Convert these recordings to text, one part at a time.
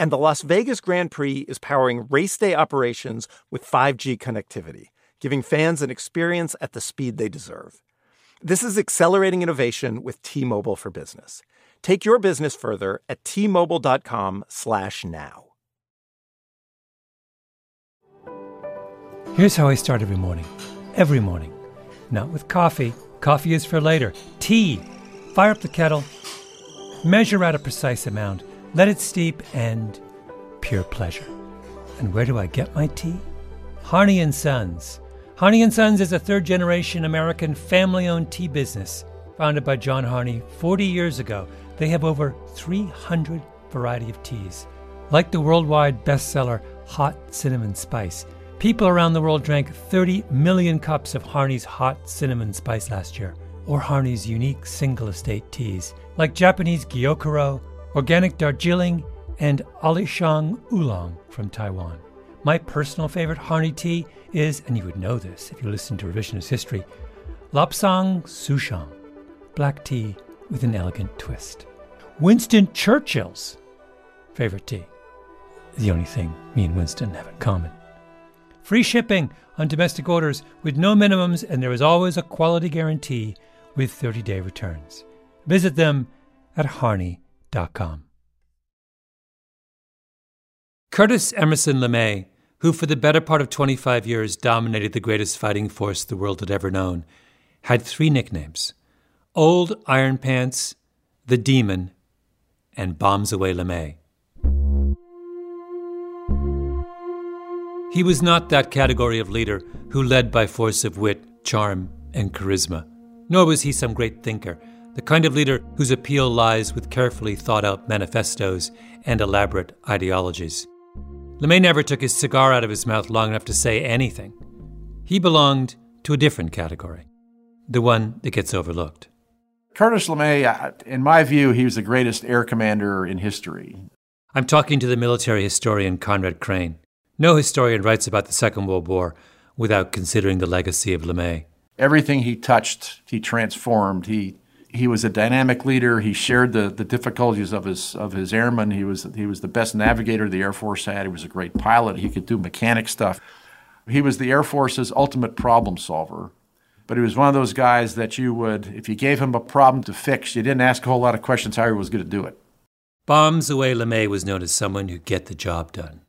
And the Las Vegas Grand Prix is powering race day operations with 5G connectivity, giving fans an experience at the speed they deserve. This is accelerating innovation with T-Mobile for Business. Take your business further at t-mobile.com/now. Here's how I start every morning. Every morning. Not with coffee. Coffee is for later. Tea. Fire up the kettle. Measure out a precise amount let it steep and pure pleasure. And where do I get my tea? Harney and Sons. Harney and Sons is a third generation American family owned tea business founded by John Harney 40 years ago. They have over 300 variety of teas. Like the worldwide bestseller Hot Cinnamon Spice, people around the world drank 30 million cups of Harney's Hot Cinnamon Spice last year, or Harney's unique single estate teas, like Japanese Gyokuro, organic Darjeeling, and Alishan Oolong from Taiwan. My personal favorite Harney tea is, and you would know this if you listen to revisionist history, Lapsang Souchong, black tea with an elegant twist. Winston Churchill's favorite tea, the only thing me and Winston have in common. Free shipping on domestic orders with no minimums, and there is always a quality guarantee with 30 day returns. Visit them at Harney.com Curtis Emerson LeMay, who for the better part of 25 years dominated the greatest fighting force the world had ever known, had three nicknames Old Iron Pants, The Demon, and Bombs Away LeMay. He was not that category of leader who led by force of wit, charm, and charisma, nor was he some great thinker the kind of leader whose appeal lies with carefully thought out manifestos and elaborate ideologies. LeMay never took his cigar out of his mouth long enough to say anything. He belonged to a different category, the one that gets overlooked. Curtis LeMay, uh, in my view, he was the greatest air commander in history. I'm talking to the military historian Conrad Crane. No historian writes about the Second World War without considering the legacy of LeMay. Everything he touched, he transformed. He he was a dynamic leader. He shared the, the difficulties of his of his airmen. He was he was the best navigator the Air Force had. He was a great pilot. He could do mechanic stuff. He was the Air Force's ultimate problem solver. But he was one of those guys that you would, if you gave him a problem to fix, you didn't ask a whole lot of questions how he was going to do it. Bombs Away LeMay was known as someone who'd get the job done.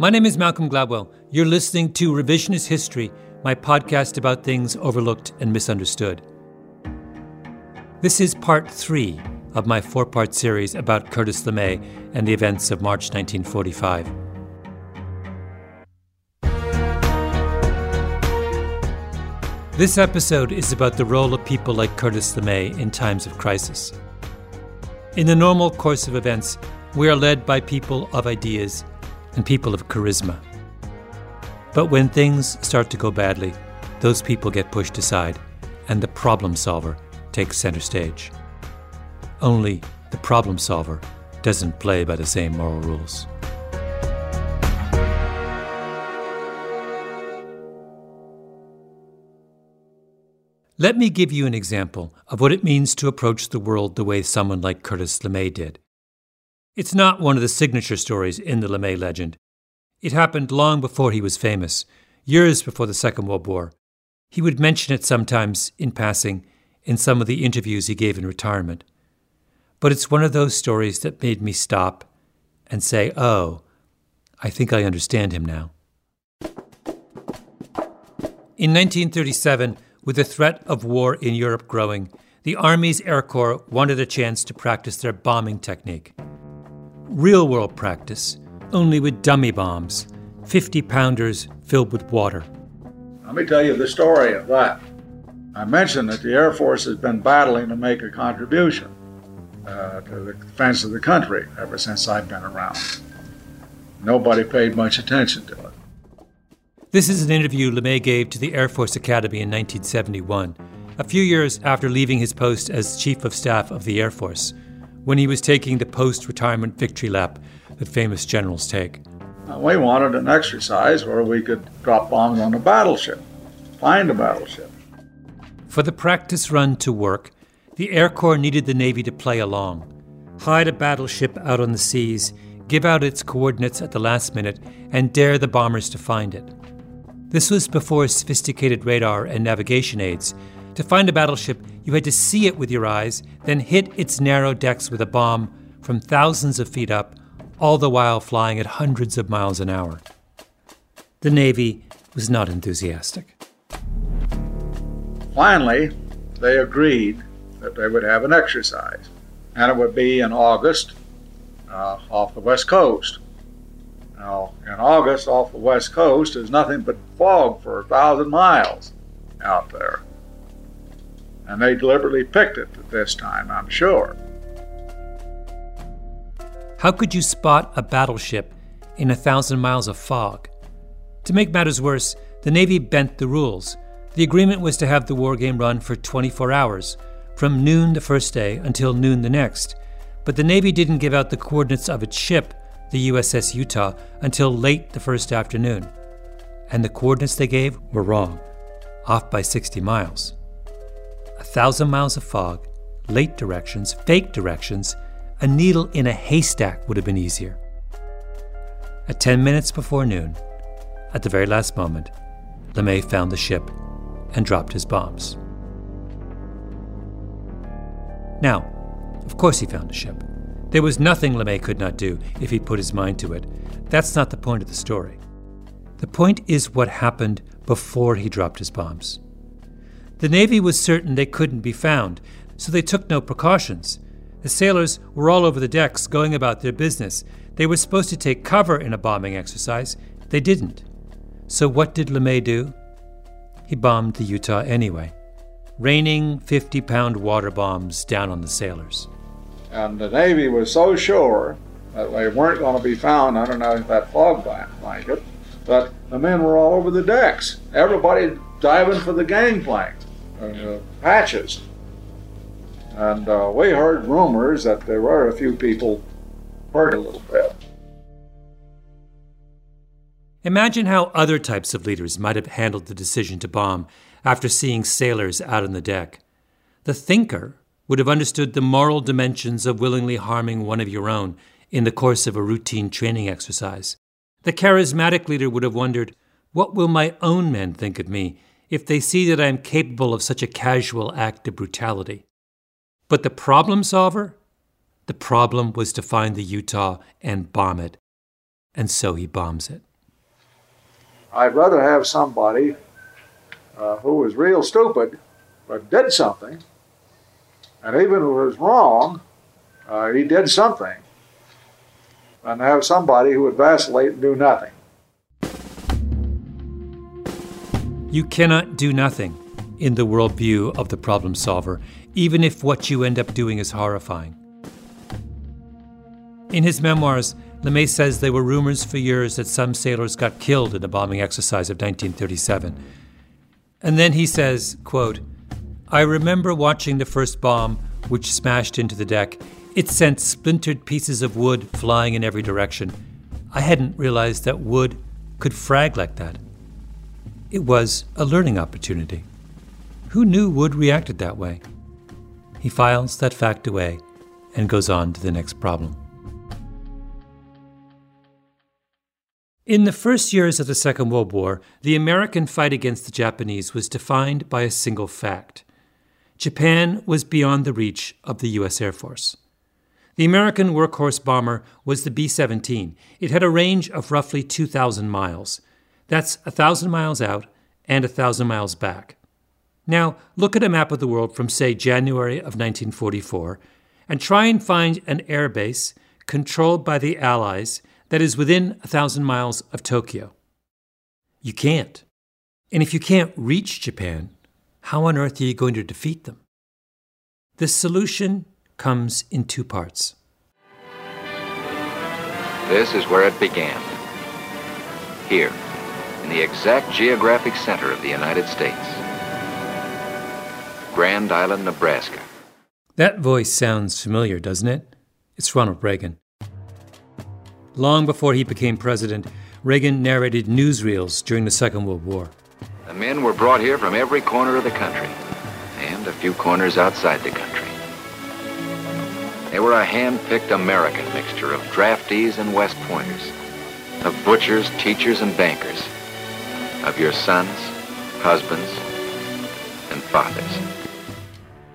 My name is Malcolm Gladwell. You're listening to Revisionist History my podcast about things overlooked and misunderstood. This is part three of my four part series about Curtis LeMay and the events of March 1945. This episode is about the role of people like Curtis LeMay in times of crisis. In the normal course of events, we are led by people of ideas and people of charisma. But when things start to go badly, those people get pushed aside, and the problem solver takes center stage. Only the problem solver doesn't play by the same moral rules. Let me give you an example of what it means to approach the world the way someone like Curtis LeMay did. It's not one of the signature stories in the LeMay legend, it happened long before he was famous, years before the Second World War. He would mention it sometimes in passing in some of the interviews he gave in retirement. But it's one of those stories that made me stop and say, oh, I think I understand him now. In 1937, with the threat of war in Europe growing, the Army's Air Corps wanted a chance to practice their bombing technique. Real world practice, only with dummy bombs, 50 pounders filled with water. Let me tell you the story of that. I mentioned that the Air Force has been battling to make a contribution uh, to the defense of the country ever since I've been around. Nobody paid much attention to it. This is an interview LeMay gave to the Air Force Academy in 1971, a few years after leaving his post as Chief of Staff of the Air Force, when he was taking the post retirement victory lap that famous generals take. We wanted an exercise where we could drop bombs on a battleship, find a battleship. For the practice run to work, the Air Corps needed the Navy to play along, hide a battleship out on the seas, give out its coordinates at the last minute, and dare the bombers to find it. This was before sophisticated radar and navigation aids. To find a battleship, you had to see it with your eyes, then hit its narrow decks with a bomb from thousands of feet up, all the while flying at hundreds of miles an hour. The Navy was not enthusiastic. Finally, they agreed that they would have an exercise, and it would be in August uh, off the west coast. Now, in August off the west coast is nothing but fog for a thousand miles out there. And they deliberately picked it at this time, I'm sure. How could you spot a battleship in a thousand miles of fog? To make matters worse, the Navy bent the rules. The agreement was to have the war game run for 24 hours, from noon the first day until noon the next. But the Navy didn't give out the coordinates of its ship, the USS Utah, until late the first afternoon. And the coordinates they gave were wrong, off by 60 miles. A thousand miles of fog, late directions, fake directions, a needle in a haystack would have been easier. At 10 minutes before noon, at the very last moment, LeMay found the ship and dropped his bombs. Now, of course he found a ship. There was nothing LeMay could not do if he put his mind to it. That's not the point of the story. The point is what happened before he dropped his bombs. The Navy was certain they couldn't be found, so they took no precautions. The sailors were all over the decks going about their business. They were supposed to take cover in a bombing exercise. They didn't. So what did LeMay do? He bombed the Utah anyway raining 50 pound water bombs down on the sailors. And the Navy was so sure that they weren't going to be found underneath that fog blanket that the men were all over the decks. Everybody diving for the gangplank, uh, hatches. And uh, we heard rumors that there were a few people hurt a little bit. Imagine how other types of leaders might have handled the decision to bomb after seeing sailors out on the deck. The thinker would have understood the moral dimensions of willingly harming one of your own in the course of a routine training exercise. The charismatic leader would have wondered, What will my own men think of me if they see that I am capable of such a casual act of brutality? But the problem solver? The problem was to find the Utah and bomb it. And so he bombs it. I'd rather have somebody uh, who was real stupid but did something, and even if it was wrong, uh, he did something, and have somebody who would vacillate and do nothing. You cannot do nothing in the worldview of the problem solver, even if what you end up doing is horrifying. In his memoirs, LeMay says there were rumors for years that some sailors got killed in the bombing exercise of 1937 and then he says, quote, I remember watching the first bomb, which smashed into the deck. It sent splintered pieces of wood flying in every direction. I hadn't realized that wood could frag like that. It was a learning opportunity. Who knew wood reacted that way? He files that fact away and goes on to the next problem. In the first years of the Second World War, the American fight against the Japanese was defined by a single fact Japan was beyond the reach of the U.S. Air Force. The American workhorse bomber was the B 17. It had a range of roughly 2,000 miles. That's 1,000 miles out and 1,000 miles back. Now, look at a map of the world from, say, January of 1944 and try and find an airbase controlled by the Allies that is within a 1,000 miles of Tokyo. You can't. And if you can't reach Japan, how on earth are you going to defeat them? The solution comes in two parts. This is where it began. Here, in the exact geographic center of the United States. Grand Island, Nebraska. That voice sounds familiar, doesn't it? It's Ronald Reagan. Long before he became president, Reagan narrated newsreels during the Second World War. The men were brought here from every corner of the country, and a few corners outside the country. They were a hand-picked American mixture of draftees and West Pointers, of butchers, teachers, and bankers, of your sons, husbands, and fathers.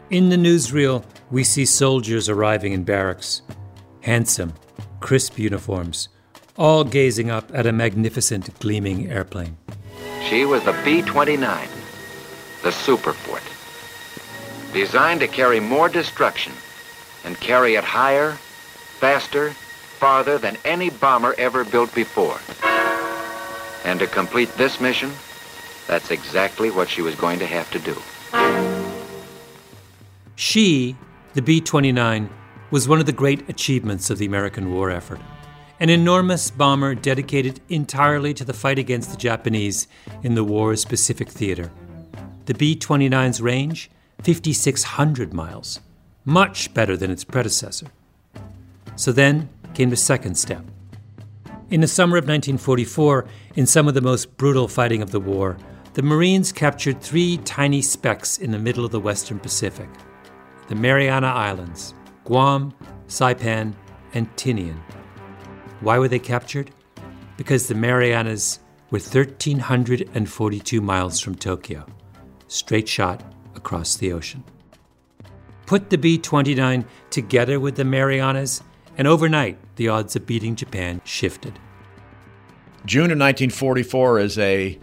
In the newsreel, we see soldiers arriving in barracks, handsome, crisp uniforms, all gazing up at a magnificent, gleaming airplane. She was the B-29, the Superfort, designed to carry more destruction and carry it higher, faster, farther than any bomber ever built before. And to complete this mission, that's exactly what she was going to have to do. She, the B 29, was one of the great achievements of the American war effort. An enormous bomber dedicated entirely to the fight against the Japanese in the war's Pacific theater. The B 29's range, 5,600 miles, much better than its predecessor. So then came the second step. In the summer of 1944, in some of the most brutal fighting of the war, the Marines captured three tiny specks in the middle of the Western Pacific the Mariana Islands, Guam, Saipan, and Tinian. Why were they captured? Because the Marianas were 1,342 miles from Tokyo, straight shot across the ocean. Put the B 29 together with the Marianas, and overnight the odds of beating Japan shifted. June of 1944 is a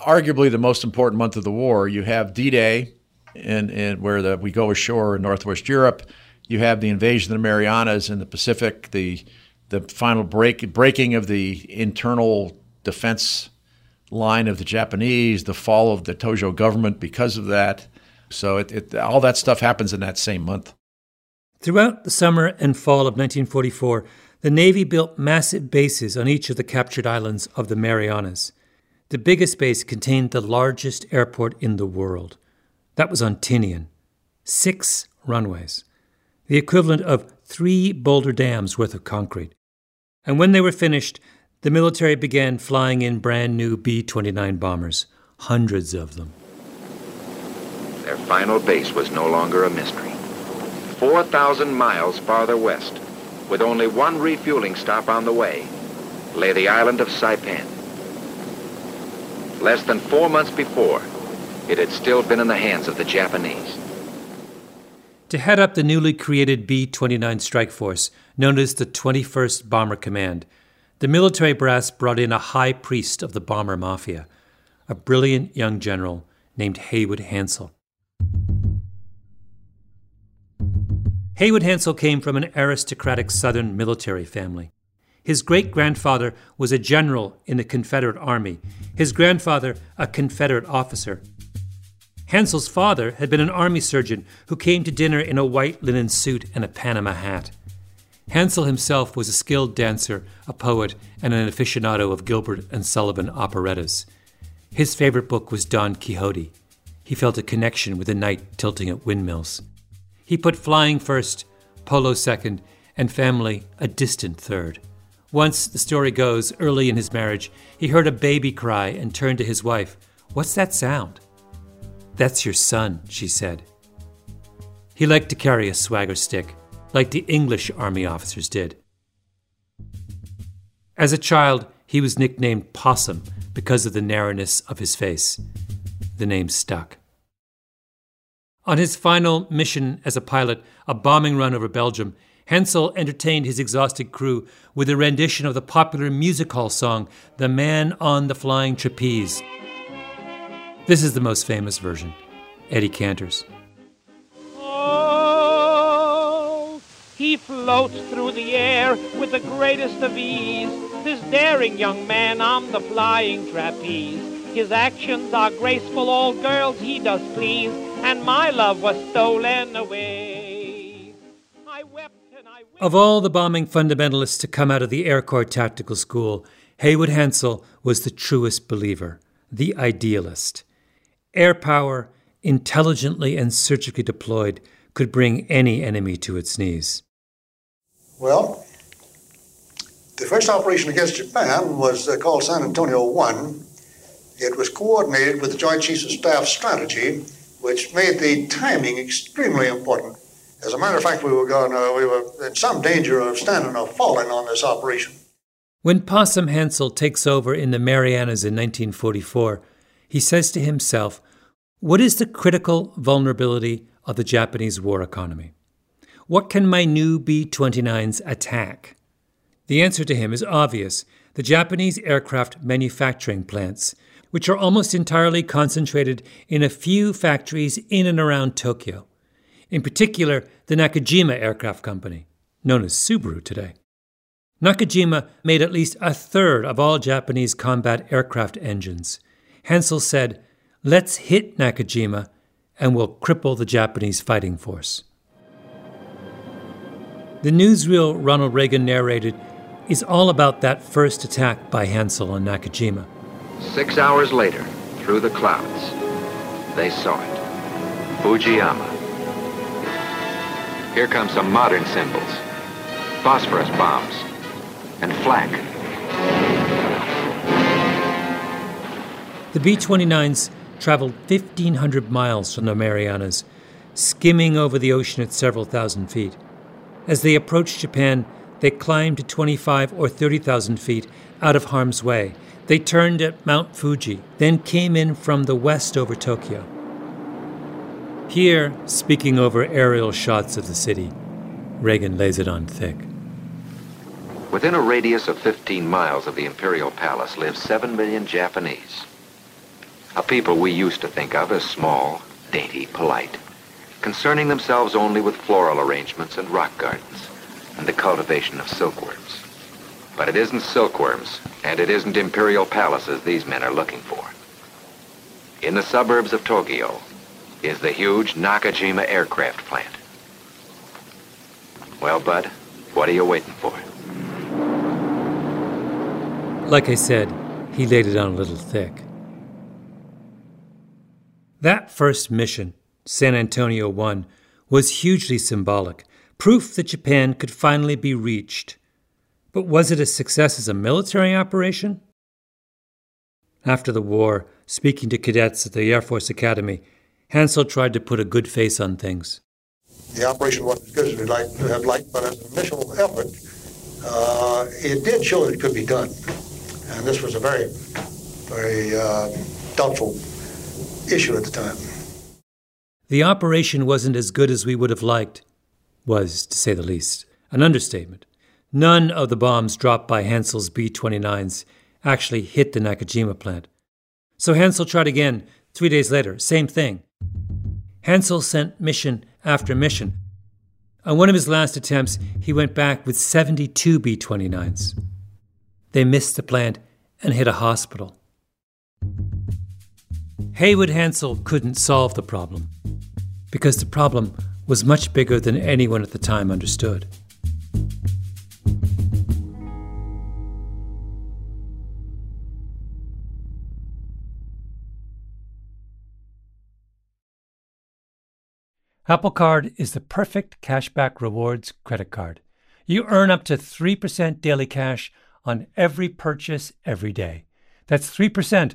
arguably the most important month of the war. You have D-Day, and, and where the, we go ashore in Northwest Europe. You have the invasion of the Marianas in the Pacific, the the final break breaking of the internal defense line of the Japanese, the fall of the Tojo government because of that. So it, it, all that stuff happens in that same month. Throughout the summer and fall of 1944, the Navy built massive bases on each of the captured islands of the Marianas. The biggest base contained the largest airport in the world. That was on Tinian. Six runways, the equivalent of three Boulder dams worth of concrete. And when they were finished, the military began flying in brand new B 29 bombers, hundreds of them. Their final base was no longer a mystery. 4,000 miles farther west, with only one refueling stop on the way, lay the island of Saipan. Less than four months before, it had still been in the hands of the Japanese. To head up the newly created B 29 Strike Force, known as the 21st Bomber Command, the military brass brought in a high priest of the bomber mafia, a brilliant young general named Haywood Hansell. Haywood Hansell came from an aristocratic Southern military family. His great grandfather was a general in the Confederate Army, his grandfather, a Confederate officer. Hansell's father had been an army surgeon who came to dinner in a white linen suit and a Panama hat. Hansell himself was a skilled dancer, a poet, and an aficionado of Gilbert and Sullivan operettas. His favorite book was Don Quixote. He felt a connection with a knight tilting at windmills. He put flying first, polo second, and family a distant third. Once, the story goes, early in his marriage, he heard a baby cry and turned to his wife. What's that sound? That's your son, she said. He liked to carry a swagger stick, like the English army officers did. As a child, he was nicknamed Possum because of the narrowness of his face. The name stuck. On his final mission as a pilot, a bombing run over Belgium, Hansell entertained his exhausted crew with a rendition of the popular music hall song, The Man on the Flying Trapeze. This is the most famous version, Eddie Cantor's. Oh, he floats through the air with the greatest of ease. This daring young man on the flying trapeze. His actions are graceful, all girls he does please, and my love was stolen away. I wept and I wept. Of all the bombing fundamentalists to come out of the Air Corps Tactical School, Haywood Hansell was the truest believer, the idealist. Air power, intelligently and surgically deployed, could bring any enemy to its knees. Well, the first operation against Japan was uh, called San Antonio 1. It was coordinated with the Joint Chiefs of Staff strategy, which made the timing extremely important. As a matter of fact, we were going, uh, we were in some danger of standing or falling on this operation. When Possum Hansell takes over in the Marianas in 1944, he says to himself, What is the critical vulnerability of the Japanese war economy? What can my new B 29s attack? The answer to him is obvious the Japanese aircraft manufacturing plants, which are almost entirely concentrated in a few factories in and around Tokyo. In particular, the Nakajima Aircraft Company, known as Subaru today. Nakajima made at least a third of all Japanese combat aircraft engines. Hansell said, Let's hit Nakajima and we'll cripple the Japanese fighting force. The newsreel Ronald Reagan narrated is all about that first attack by Hansell on Nakajima. Six hours later, through the clouds, they saw it. Fujiyama. Here come some modern symbols. Phosphorus bombs. And flak. The B 29s traveled 1,500 miles from the Marianas, skimming over the ocean at several thousand feet. As they approached Japan, they climbed to 25 or 30,000 feet out of harm's way. They turned at Mount Fuji, then came in from the west over Tokyo. Here, speaking over aerial shots of the city, Reagan lays it on thick. Within a radius of 15 miles of the Imperial Palace live 7 million Japanese. A people we used to think of as small, dainty, polite, concerning themselves only with floral arrangements and rock gardens and the cultivation of silkworms. But it isn't silkworms, and it isn't imperial palaces these men are looking for. In the suburbs of Tokyo is the huge Nakajima aircraft plant. Well, Bud, what are you waiting for? Like I said, he laid it on a little thick. That first mission, San Antonio 1, was hugely symbolic, proof that Japan could finally be reached. But was it a success as a military operation? After the war, speaking to cadets at the Air Force Academy, Hansell tried to put a good face on things. The operation wasn't as good as we'd like to have liked, but as an initial effort, uh, it did show that it could be done. And this was a very, very uh, doubtful issue at the time. The operation wasn't as good as we would have liked, was, to say the least, an understatement. None of the bombs dropped by Hansell's B 29s actually hit the Nakajima plant. So Hansell tried again three days later, same thing. Hansell sent mission after mission. On one of his last attempts, he went back with 72 B 29s. They missed the plant and hit a hospital. Haywood Hansell couldn't solve the problem because the problem was much bigger than anyone at the time understood. Apple Card is the perfect cashback rewards credit card. You earn up to 3% daily cash on every purchase every day. That's 3%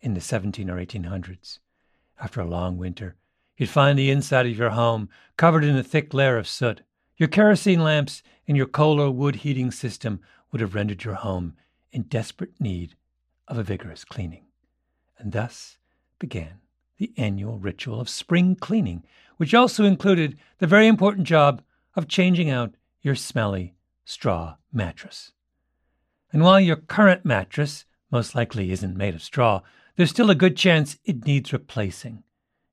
in the 17 or 1800s. After a long winter, you'd find the inside of your home covered in a thick layer of soot. Your kerosene lamps and your coal or wood heating system would have rendered your home in desperate need of a vigorous cleaning. And thus began the annual ritual of spring cleaning, which also included the very important job of changing out your smelly straw mattress. And while your current mattress most likely isn't made of straw, there's still a good chance it needs replacing.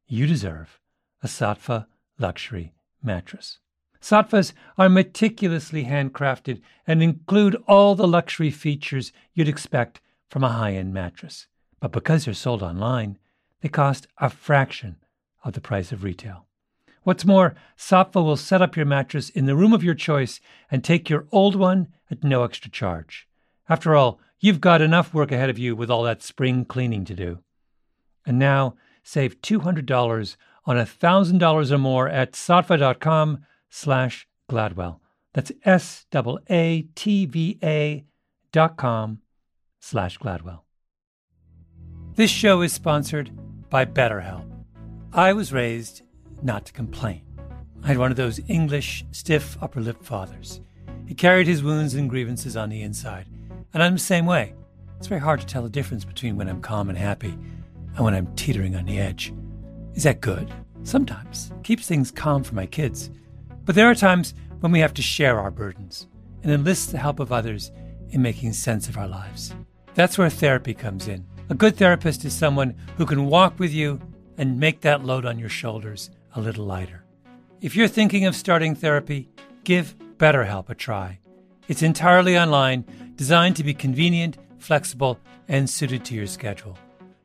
You deserve a Saatva luxury mattress. Saatvas are meticulously handcrafted and include all the luxury features you'd expect from a high end mattress. But because they're sold online, they cost a fraction of the price of retail. What's more, Saatva will set up your mattress in the room of your choice and take your old one at no extra charge. After all, you've got enough work ahead of you with all that spring cleaning to do. And now, save $200 on $1,000 or more at saatva.com slash Gladwell. That's S-A-A-T-V-A dot com slash Gladwell. This show is sponsored by BetterHelp. I was raised not to complain. I had one of those English, stiff upper lip fathers. He carried his wounds and grievances on the inside, and I'm the same way. It's very hard to tell the difference between when I'm calm and happy and when I'm teetering on the edge. Is that good? Sometimes. Keeps things calm for my kids. But there are times when we have to share our burdens and enlist the help of others in making sense of our lives. That's where therapy comes in. A good therapist is someone who can walk with you and make that load on your shoulders a little lighter. If you're thinking of starting therapy, give BetterHelp a try. It's entirely online, designed to be convenient, flexible, and suited to your schedule.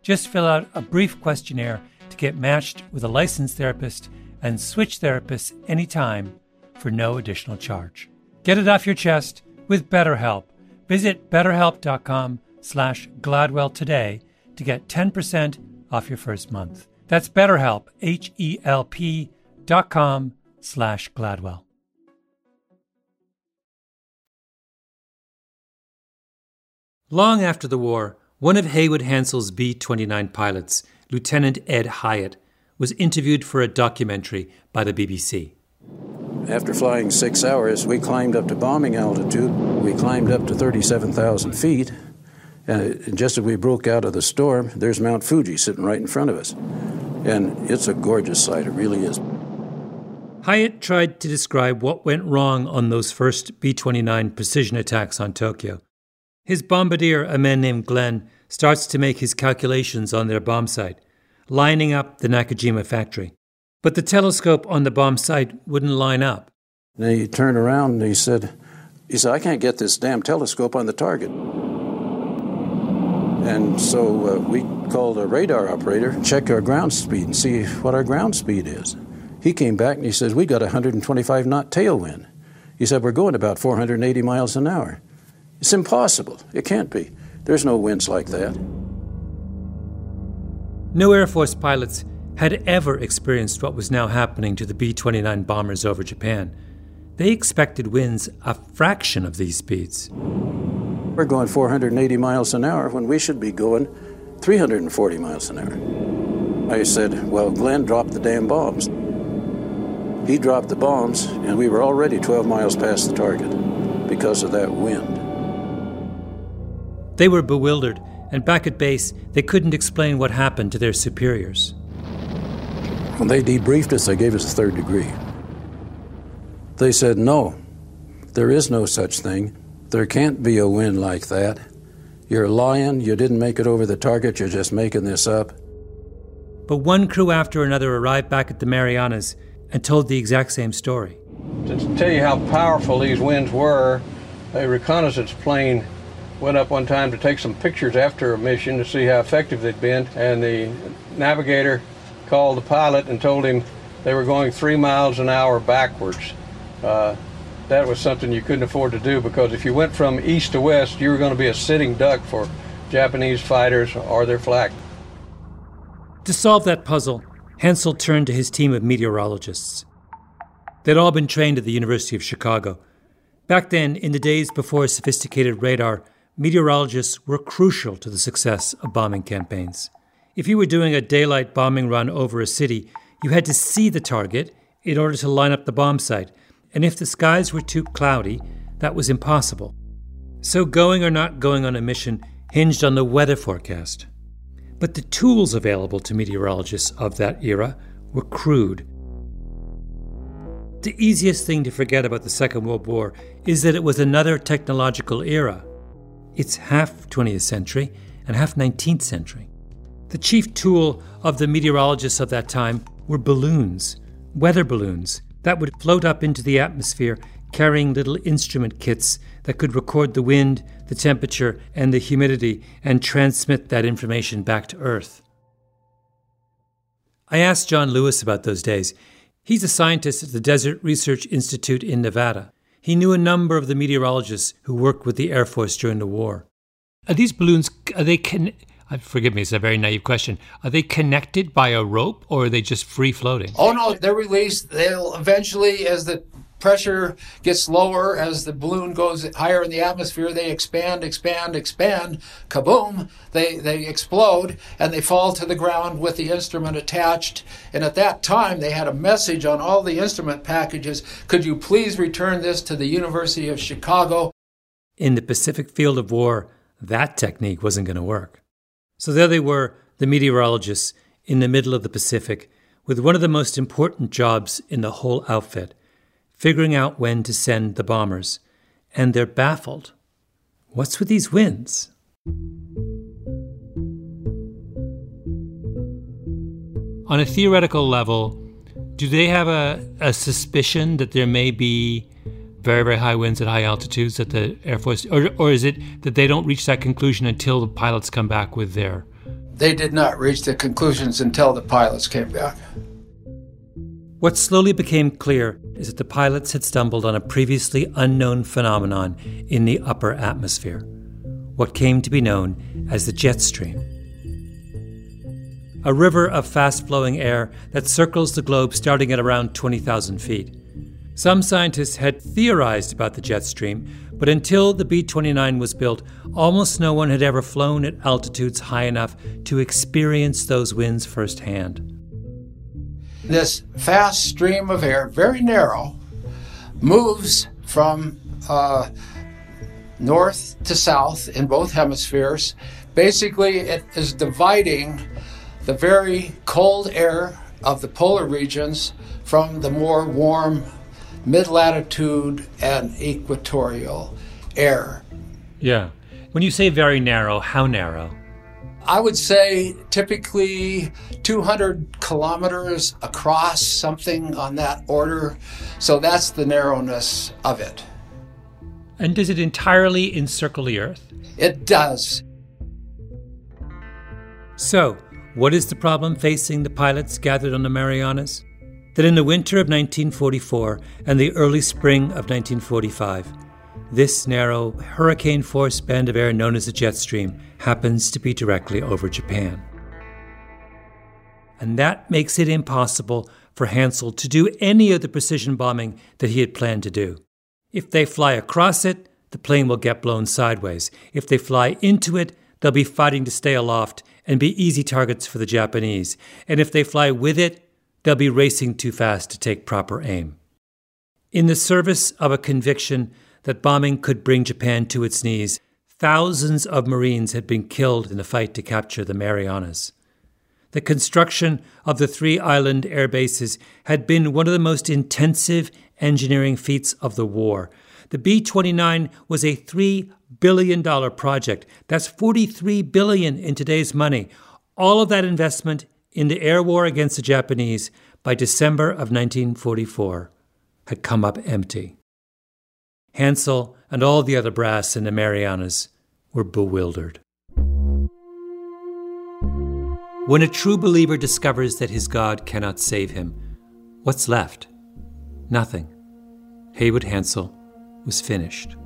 Just fill out a brief questionnaire to get matched with a licensed therapist and switch therapists anytime for no additional charge. Get it off your chest with BetterHelp. Visit betterhelp.com slash Gladwell today to get 10% off your first month. That's BetterHelp, H-E-L-P dot com slash Gladwell. Long after the war, one of Haywood Hansell's B 29 pilots, Lieutenant Ed Hyatt, was interviewed for a documentary by the BBC. After flying six hours, we climbed up to bombing altitude. We climbed up to 37,000 feet. Uh, and just as we broke out of the storm, there's Mount Fuji sitting right in front of us. And it's a gorgeous sight, it really is. Hyatt tried to describe what went wrong on those first B 29 precision attacks on Tokyo. His bombardier, a man named Glenn, starts to make his calculations on their bombsight, lining up the Nakajima factory. But the telescope on the bombsight wouldn't line up. And he turned around and he said, he said, I can't get this damn telescope on the target. And so uh, we called a radar operator, check our ground speed and see what our ground speed is. He came back and he says, We got a 125 knot tailwind. He said, We're going about 480 miles an hour. It's impossible. It can't be. There's no winds like that. No Air Force pilots had ever experienced what was now happening to the B 29 bombers over Japan. They expected winds a fraction of these speeds. We're going 480 miles an hour when we should be going 340 miles an hour. I said, Well, Glenn dropped the damn bombs. He dropped the bombs, and we were already 12 miles past the target because of that wind. They were bewildered, and back at base, they couldn't explain what happened to their superiors. When they debriefed us, they gave us a third degree. They said, No, there is no such thing. There can't be a wind like that. You're lying. You didn't make it over the target. You're just making this up. But one crew after another arrived back at the Marianas and told the exact same story. To tell you how powerful these winds were, a reconnaissance plane went up one time to take some pictures after a mission to see how effective they'd been, and the navigator called the pilot and told him they were going three miles an hour backwards. Uh, that was something you couldn't afford to do because if you went from east to west, you were going to be a sitting duck for Japanese fighters or their flak. To solve that puzzle, Hansell turned to his team of meteorologists. They'd all been trained at the University of Chicago. Back then, in the days before sophisticated radar, meteorologists were crucial to the success of bombing campaigns. If you were doing a daylight bombing run over a city, you had to see the target in order to line up the bombsight, and if the skies were too cloudy, that was impossible. So going or not going on a mission hinged on the weather forecast. But the tools available to meteorologists of that era were crude. The easiest thing to forget about the Second World War is that it was another technological era. It's half 20th century and half 19th century. The chief tool of the meteorologists of that time were balloons, weather balloons, that would float up into the atmosphere carrying little instrument kits that could record the wind, the temperature, and the humidity and transmit that information back to Earth. I asked John Lewis about those days. He's a scientist at the Desert Research Institute in Nevada. He knew a number of the meteorologists who worked with the Air Force during the war. Are these balloons, are they, con- uh, forgive me, it's a very naive question. Are they connected by a rope or are they just free floating? Oh, no, they're released. They'll eventually, as the pressure gets lower as the balloon goes higher in the atmosphere. They expand, expand, expand. Kaboom! They they explode and they fall to the ground with the instrument attached. And at that time, they had a message on all the instrument packages. Could you please return this to the University of Chicago? In the Pacific field of war, that technique wasn't going to work. So there they were, the meteorologists, in the middle of the Pacific, with one of the most important jobs in the whole outfit figuring out when to send the bombers, and they're baffled. What's with these winds? On a theoretical level, do they have a, a suspicion that there may be very, very high winds at high altitudes at the Air Force? Or, or is it that they don't reach that conclusion until the pilots come back with their. They did not reach the conclusions until the pilots came back. What slowly became clear is that the pilots had stumbled on a previously unknown phenomenon in the upper atmosphere, what came to be known as the jet stream. A river of fast flowing air that circles the globe starting at around 20,000 feet. Some scientists had theorized about the jet stream, but until the B 29 was built, almost no one had ever flown at altitudes high enough to experience those winds firsthand. This fast stream of air, very narrow, moves from uh, north to south in both hemispheres. Basically, it is dividing the very cold air of the polar regions from the more warm mid latitude and equatorial air. Yeah. When you say very narrow, how narrow? I would say typically 200 kilometers across, something on that order. So that's the narrowness of it. And does it entirely encircle the Earth? It does. So, what is the problem facing the pilots gathered on the Marianas? That in the winter of 1944 and the early spring of 1945, this narrow, hurricane force band of air known as the jet stream happens to be directly over Japan. And that makes it impossible for Hansell to do any of the precision bombing that he had planned to do. If they fly across it, the plane will get blown sideways. If they fly into it, they'll be fighting to stay aloft and be easy targets for the Japanese. And if they fly with it, they'll be racing too fast to take proper aim. In the service of a conviction that bombing could bring Japan to its knees, thousands of Marines had been killed in the fight to capture the Marianas. The construction of the three island air bases had been one of the most intensive engineering feats of the war. The B 29 was a $3 billion project. That's 43 billion in today's money. All of that investment in the air war against the Japanese by December of 1944 had come up empty. Hansell and all the other brass in the Marianas were bewildered. When a true believer discovers that his God cannot save him, what's left? Nothing. Haywood Hansell was finished.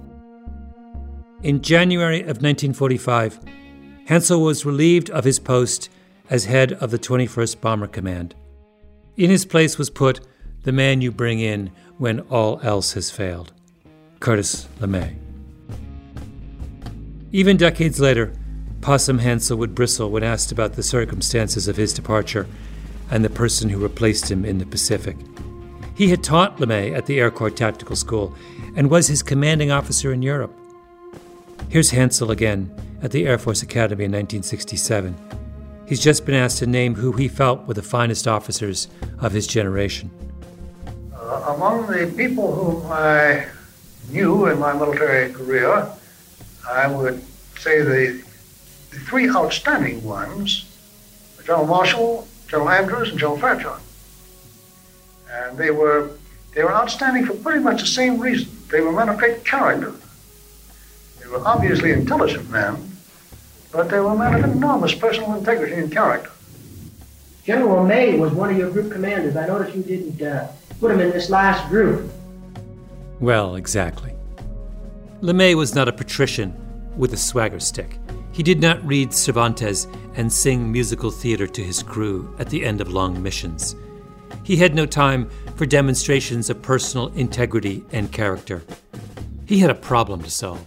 In January of 1945, Hansell was relieved of his post as head of the 21st Bomber Command. In his place was put the man you bring in when all else has failed. Curtis LeMay. Even decades later, Possum Hansell would bristle when asked about the circumstances of his departure and the person who replaced him in the Pacific. He had taught LeMay at the Air Corps Tactical School and was his commanding officer in Europe. Here's Hansell again at the Air Force Academy in 1967. He's just been asked to name who he felt were the finest officers of his generation. Uh, among the people whom I knew in my military career, I would say the, the three outstanding ones were General Marshall, General Andrews, and General Fairchild. And they were, they were outstanding for pretty much the same reason. They were men of great character. They were obviously intelligent men, but they were men of enormous personal integrity and character. General May was one of your group commanders. I noticed you didn't uh, put him in this last group. Well, exactly. LeMay was not a patrician with a swagger stick. He did not read Cervantes and sing musical theater to his crew at the end of long missions. He had no time for demonstrations of personal integrity and character. He had a problem to solve.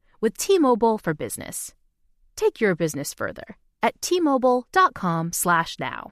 with T-Mobile for Business. Take your business further at T-Mobile.com/now.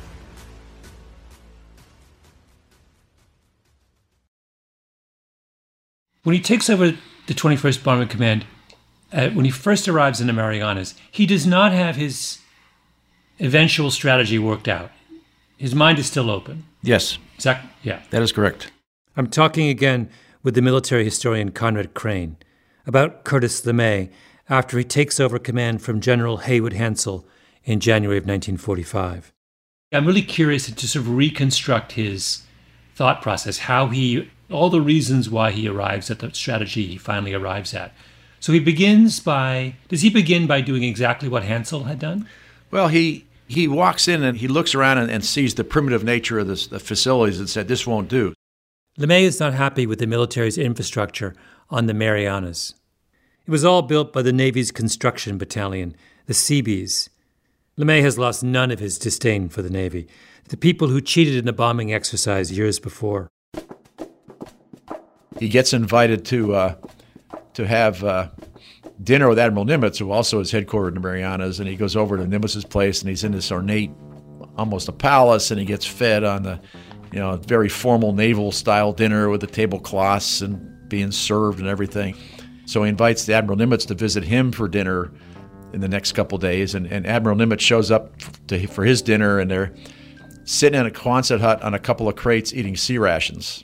When he takes over the 21st Bomber Command, uh, when he first arrives in the Marianas, he does not have his eventual strategy worked out. His mind is still open. Yes. Exactly. Yeah. That is correct. I'm talking again with the military historian Conrad Crane about Curtis LeMay after he takes over command from General Haywood Hansell in January of 1945. I'm really curious to sort of reconstruct his thought process, how he, all the reasons why he arrives at the strategy he finally arrives at. So he begins by, does he begin by doing exactly what Hansell had done? Well, he he walks in and he looks around and, and sees the primitive nature of this, the facilities and said, this won't do. LeMay is not happy with the military's infrastructure on the Marianas. It was all built by the Navy's construction battalion, the Seabees. LeMay has lost none of his disdain for the Navy, the people who cheated in the bombing exercise years before. He gets invited to uh, to have uh, dinner with Admiral Nimitz, who also is headquartered in the Marianas, and he goes over to Nimitz's place, and he's in this ornate, almost a palace, and he gets fed on the, you know, very formal naval style dinner with the tablecloths and being served and everything. So he invites the Admiral Nimitz to visit him for dinner in the next couple days, and, and Admiral Nimitz shows up to, for his dinner, and they're sitting in a Quonset hut on a couple of crates eating C rations.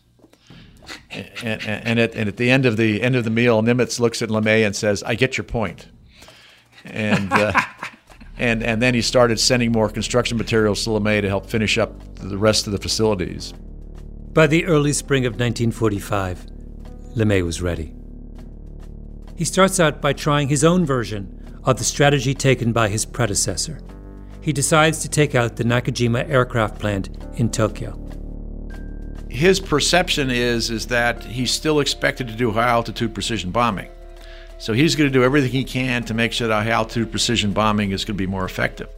And, and, and, at, and at the end of the end of the meal, Nimitz looks at LeMay and says, "I get your point." And uh, and and then he started sending more construction materials to LeMay to help finish up the rest of the facilities. By the early spring of 1945, LeMay was ready. He starts out by trying his own version of the strategy taken by his predecessor. He decides to take out the Nakajima aircraft plant in Tokyo. His perception is is that he's still expected to do high altitude precision bombing. So he's going to do everything he can to make sure that high altitude precision bombing is going to be more effective.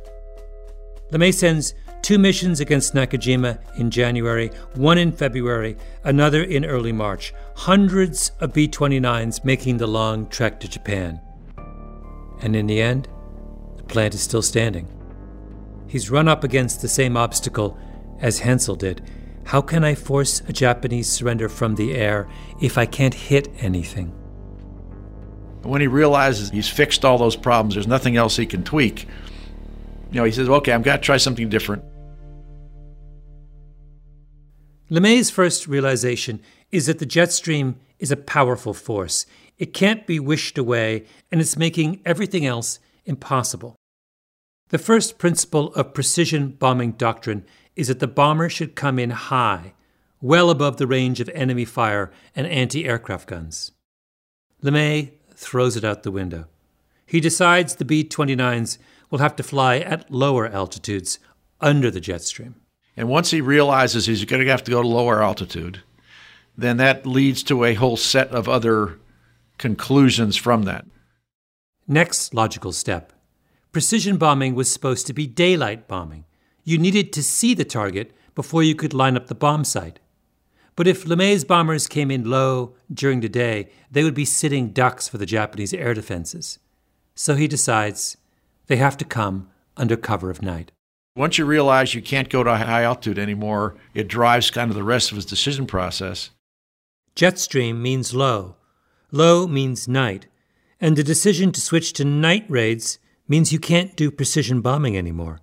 LeMay sends two missions against Nakajima in January, one in February, another in early March. Hundreds of B 29s making the long trek to Japan. And in the end, the plant is still standing. He's run up against the same obstacle as Hansell did. How can I force a Japanese surrender from the air if I can't hit anything? When he realizes he's fixed all those problems, there's nothing else he can tweak. You know, he says, okay, I've got to try something different. LeMay's first realization is that the jet stream is a powerful force. It can't be wished away, and it's making everything else impossible. The first principle of precision bombing doctrine is that the bomber should come in high, well above the range of enemy fire and anti aircraft guns. LeMay throws it out the window. He decides the B 29s will have to fly at lower altitudes under the jet stream. And once he realizes he's going to have to go to lower altitude, then that leads to a whole set of other conclusions from that. Next logical step precision bombing was supposed to be daylight bombing. You needed to see the target before you could line up the bombsight. But if LeMay's bombers came in low during the day, they would be sitting ducks for the Japanese air defenses. So he decides they have to come under cover of night. Once you realize you can't go to high altitude anymore, it drives kind of the rest of his decision process. Jet stream means low, low means night, and the decision to switch to night raids means you can't do precision bombing anymore.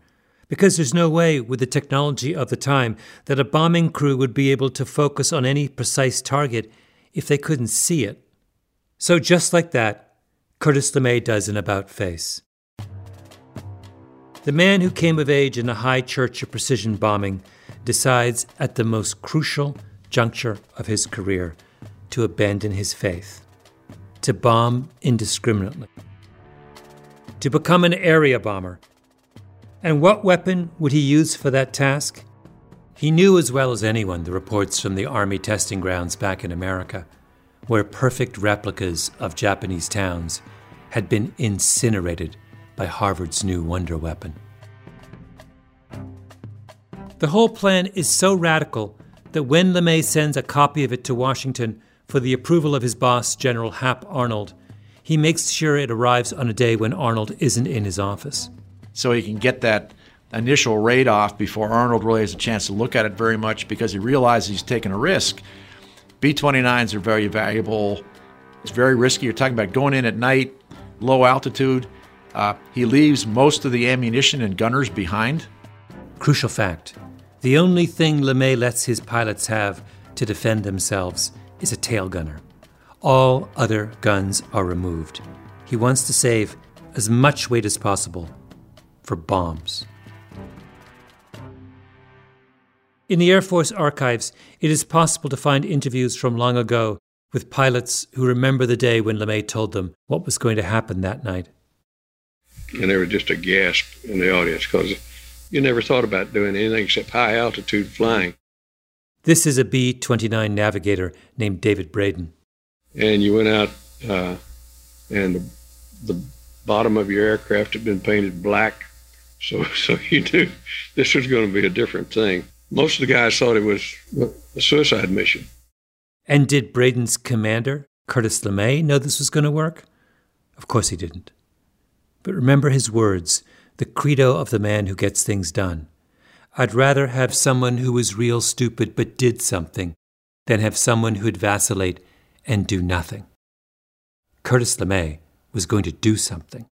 Because there's no way, with the technology of the time, that a bombing crew would be able to focus on any precise target if they couldn't see it. So, just like that, Curtis LeMay does an about face. The man who came of age in the high church of precision bombing decides at the most crucial juncture of his career to abandon his faith, to bomb indiscriminately, to become an area bomber. And what weapon would he use for that task? He knew as well as anyone the reports from the Army testing grounds back in America, where perfect replicas of Japanese towns had been incinerated by Harvard's new wonder weapon. The whole plan is so radical that when LeMay sends a copy of it to Washington for the approval of his boss, General Hap Arnold, he makes sure it arrives on a day when Arnold isn't in his office. So he can get that initial raid off before Arnold really has a chance to look at it very much because he realizes he's taking a risk. B 29s are very valuable. It's very risky. You're talking about going in at night, low altitude. Uh, he leaves most of the ammunition and gunners behind. Crucial fact the only thing LeMay lets his pilots have to defend themselves is a tail gunner. All other guns are removed. He wants to save as much weight as possible for bombs. In the Air Force archives, it is possible to find interviews from long ago with pilots who remember the day when LeMay told them what was going to happen that night. And there was just a gasp in the audience because you never thought about doing anything except high altitude flying. This is a B 29 navigator named David Braden. And you went out, uh, and the, the bottom of your aircraft had been painted black. So, so you knew this was going to be a different thing. Most of the guys thought it was a suicide mission. And did Braden's commander, Curtis LeMay, know this was going to work? Of course he didn't. But remember his words, the credo of the man who gets things done. I'd rather have someone who was real stupid but did something than have someone who'd vacillate and do nothing. Curtis LeMay was going to do something.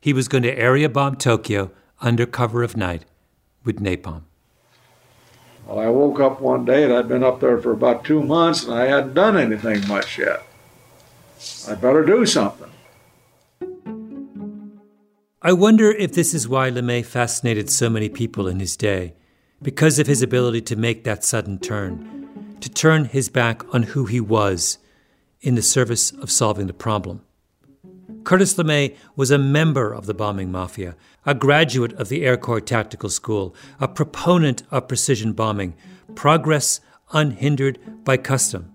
He was going to area bomb Tokyo under cover of night with napalm. Well, I woke up one day and I'd been up there for about two months and I hadn't done anything much yet. I'd better do something. I wonder if this is why LeMay fascinated so many people in his day, because of his ability to make that sudden turn, to turn his back on who he was in the service of solving the problem. Curtis LeMay was a member of the bombing mafia, a graduate of the Air Corps Tactical School, a proponent of precision bombing, progress unhindered by custom.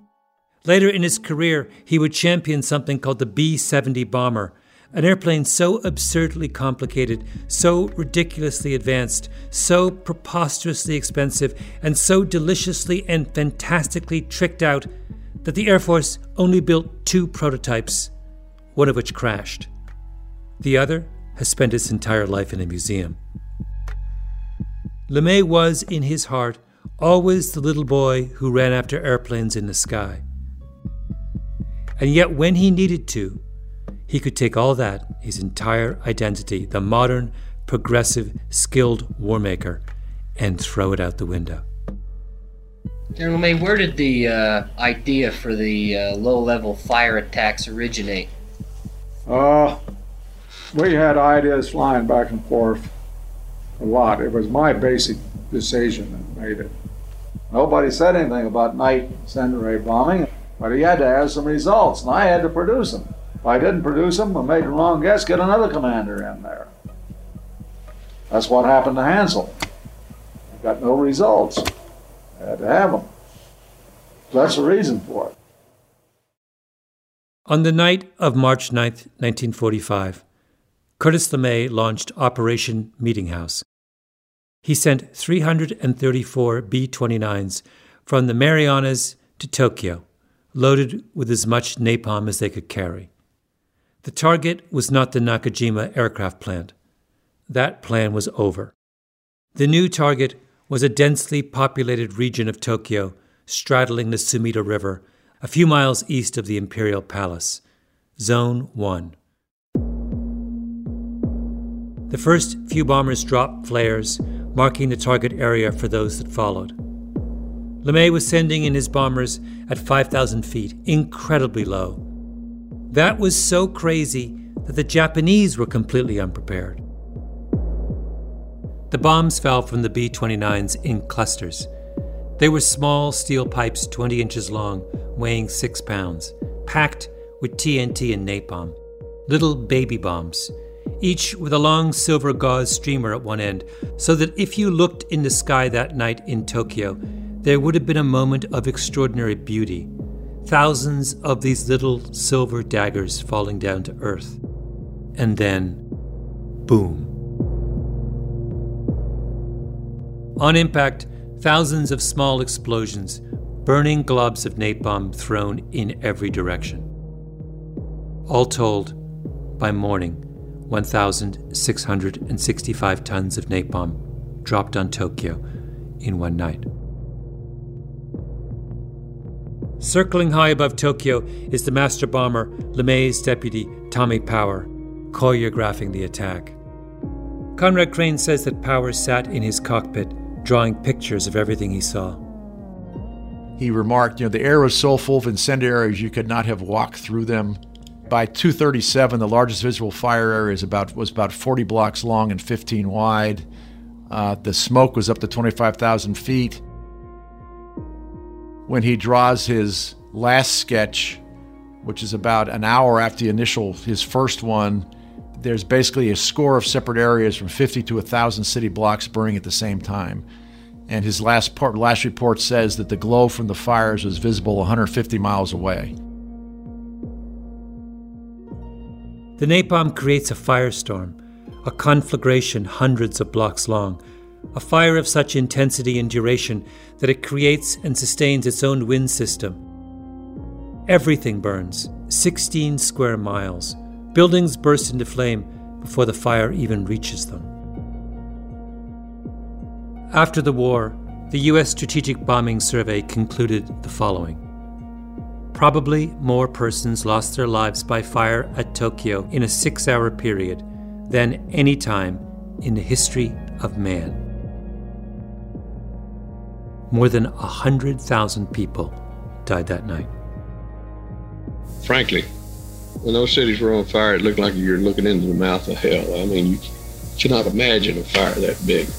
Later in his career, he would champion something called the B 70 bomber, an airplane so absurdly complicated, so ridiculously advanced, so preposterously expensive, and so deliciously and fantastically tricked out that the Air Force only built two prototypes, one of which crashed. The other has spent its entire life in a museum. LeMay was, in his heart, always the little boy who ran after airplanes in the sky. And yet, when he needed to, he could take all that, his entire identity, the modern, progressive, skilled warmaker, and throw it out the window. General May, where did the uh, idea for the uh, low level fire attacks originate? Uh, we had ideas flying back and forth a lot. It was my basic decision that made it. Nobody said anything about night incendiary bombing, but he had to have some results, and I had to produce them. If I didn't produce them, I made the wrong guess, get another commander in there. That's what happened to Hansell. I got no results. I had to have them. That's the reason for it. On the night of March 9, 1945, Curtis LeMay launched Operation Meeting House. He sent 334 B 29s from the Marianas to Tokyo, loaded with as much napalm as they could carry. The target was not the Nakajima aircraft plant. That plan was over. The new target was a densely populated region of Tokyo straddling the Sumida River, a few miles east of the Imperial Palace, Zone 1. The first few bombers dropped flares, marking the target area for those that followed. LeMay was sending in his bombers at 5,000 feet, incredibly low. That was so crazy that the Japanese were completely unprepared. The bombs fell from the B 29s in clusters. They were small steel pipes 20 inches long, weighing 6 pounds, packed with TNT and napalm. Little baby bombs, each with a long silver gauze streamer at one end, so that if you looked in the sky that night in Tokyo, there would have been a moment of extraordinary beauty Thousands of these little silver daggers falling down to earth. And then, boom. On impact, thousands of small explosions, burning globs of napalm thrown in every direction. All told, by morning, 1,665 tons of napalm dropped on Tokyo in one night. Circling high above Tokyo is the master bomber, LeMay's deputy, Tommy Power, choreographing the attack. Conrad Crane says that Power sat in his cockpit, drawing pictures of everything he saw. He remarked, you know, the air was so full of incendiaries you could not have walked through them. By 237, the largest visible fire area is about, was about 40 blocks long and 15 wide. Uh, the smoke was up to 25,000 feet when he draws his last sketch, which is about an hour after the initial, his first one, there's basically a score of separate areas from 50 to 1,000 city blocks burning at the same time. And his last, part, last report says that the glow from the fires was visible 150 miles away. The napalm creates a firestorm, a conflagration hundreds of blocks long, a fire of such intensity and duration that it creates and sustains its own wind system. Everything burns, 16 square miles, Buildings burst into flame before the fire even reaches them. After the war, the U.S. Strategic Bombing Survey concluded the following Probably more persons lost their lives by fire at Tokyo in a six hour period than any time in the history of man. More than 100,000 people died that night. Frankly, when those cities were on fire, it looked like you were looking into the mouth of hell. I mean, you cannot imagine a fire that big.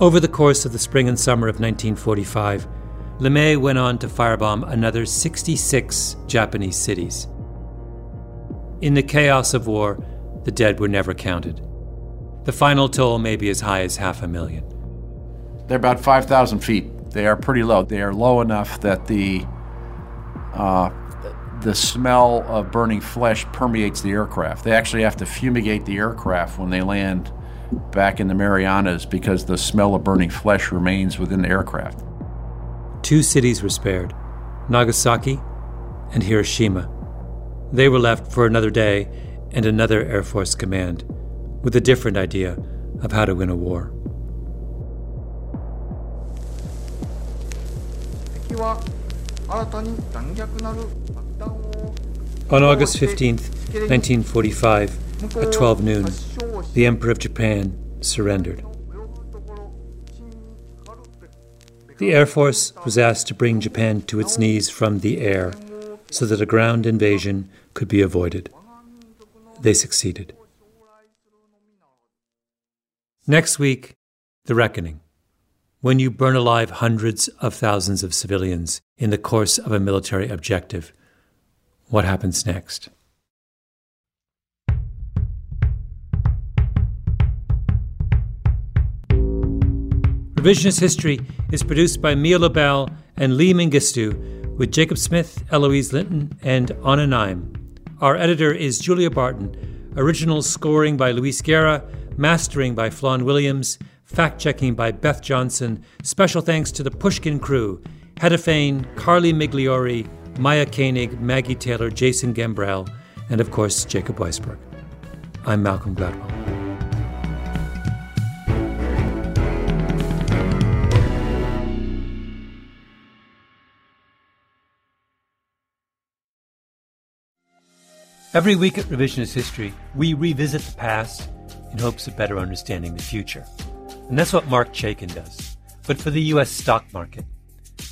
Over the course of the spring and summer of 1945, LeMay went on to firebomb another 66 Japanese cities. In the chaos of war, the dead were never counted. The final toll may be as high as half a million. They're about 5,000 feet. They are pretty low. They are low enough that the uh, the smell of burning flesh permeates the aircraft. They actually have to fumigate the aircraft when they land back in the Marianas because the smell of burning flesh remains within the aircraft. Two cities were spared Nagasaki and Hiroshima. They were left for another day and another Air Force command with a different idea of how to win a war. On August 15, 1945, at 12 noon, the Emperor of Japan surrendered. The Air Force was asked to bring Japan to its knees from the air so that a ground invasion could be avoided. They succeeded. Next week, the reckoning. When you burn alive hundreds of thousands of civilians in the course of a military objective, what happens next? Revisionist History is produced by Mia Lobel and Lee Mengistu with Jacob Smith, Eloise Linton, and Anna Naim. Our editor is Julia Barton. Original scoring by Luis Guerra, mastering by Flawn Williams, fact checking by Beth Johnson. Special thanks to the Pushkin crew Heather Fain, Carly Migliori, Maya Koenig, Maggie Taylor, Jason Gambrell, and of course, Jacob Weisberg. I'm Malcolm Gladwell. Every week at Revisionist History, we revisit the past in hopes of better understanding the future. And that's what Marc Chaikin does, but for the U.S. stock market.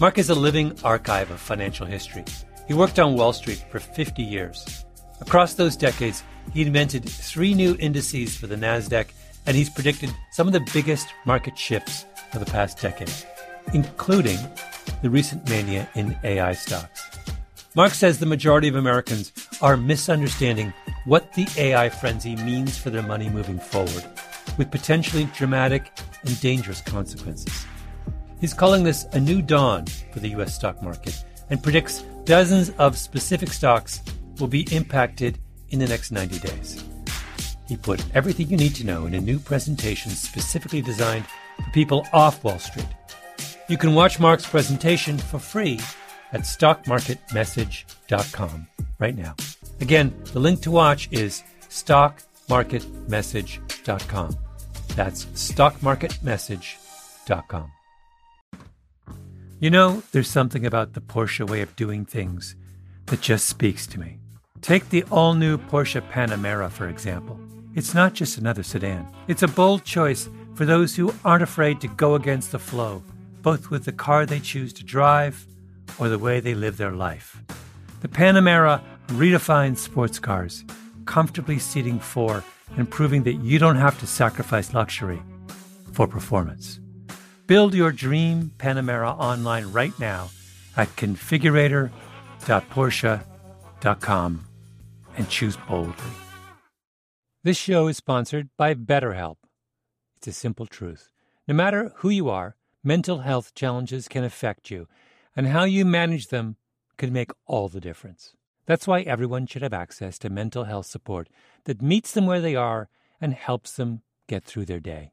Marc is a living archive of financial history. He worked on Wall Street for 50 years. Across those decades, he invented three new indices for the NASDAQ, and he's predicted some of the biggest market shifts of the past decade, including the recent mania in AI stocks. Marc says the majority of Americans are misunderstanding what the AI frenzy means for their money moving forward, with potentially dramatic and dangerous consequences. He's calling this a new dawn for the U.S. stock market and predicts dozens of specific stocks will be impacted in the next 90 days. He put everything you need to know in a new presentation specifically designed for people off Wall Street. You can watch Marc's presentation for free at stockmarketmessage.com right now. Again, the link to watch is stockmarketmessage.com. That's stockmarketmessage.com. You know, there's something about the Porsche way of doing things that just speaks to me. Take the all new Porsche Panamera, for example. It's not just another sedan, it's a bold choice for those who aren't afraid to go against the flow, both with the car they choose to drive or the way they live their life. The Panamera redefines sports cars, comfortably seating four and proving that you don't have to sacrifice luxury for performance. Build your dream Panamera online right now at configurator.porsche.com and choose boldly. This show is sponsored by BetterHelp. It's a simple truth. No matter who you are, mental health challenges can affect you and how you manage them can make all the difference. That's why everyone should have access to mental health support that meets them where they are and helps them get through their day.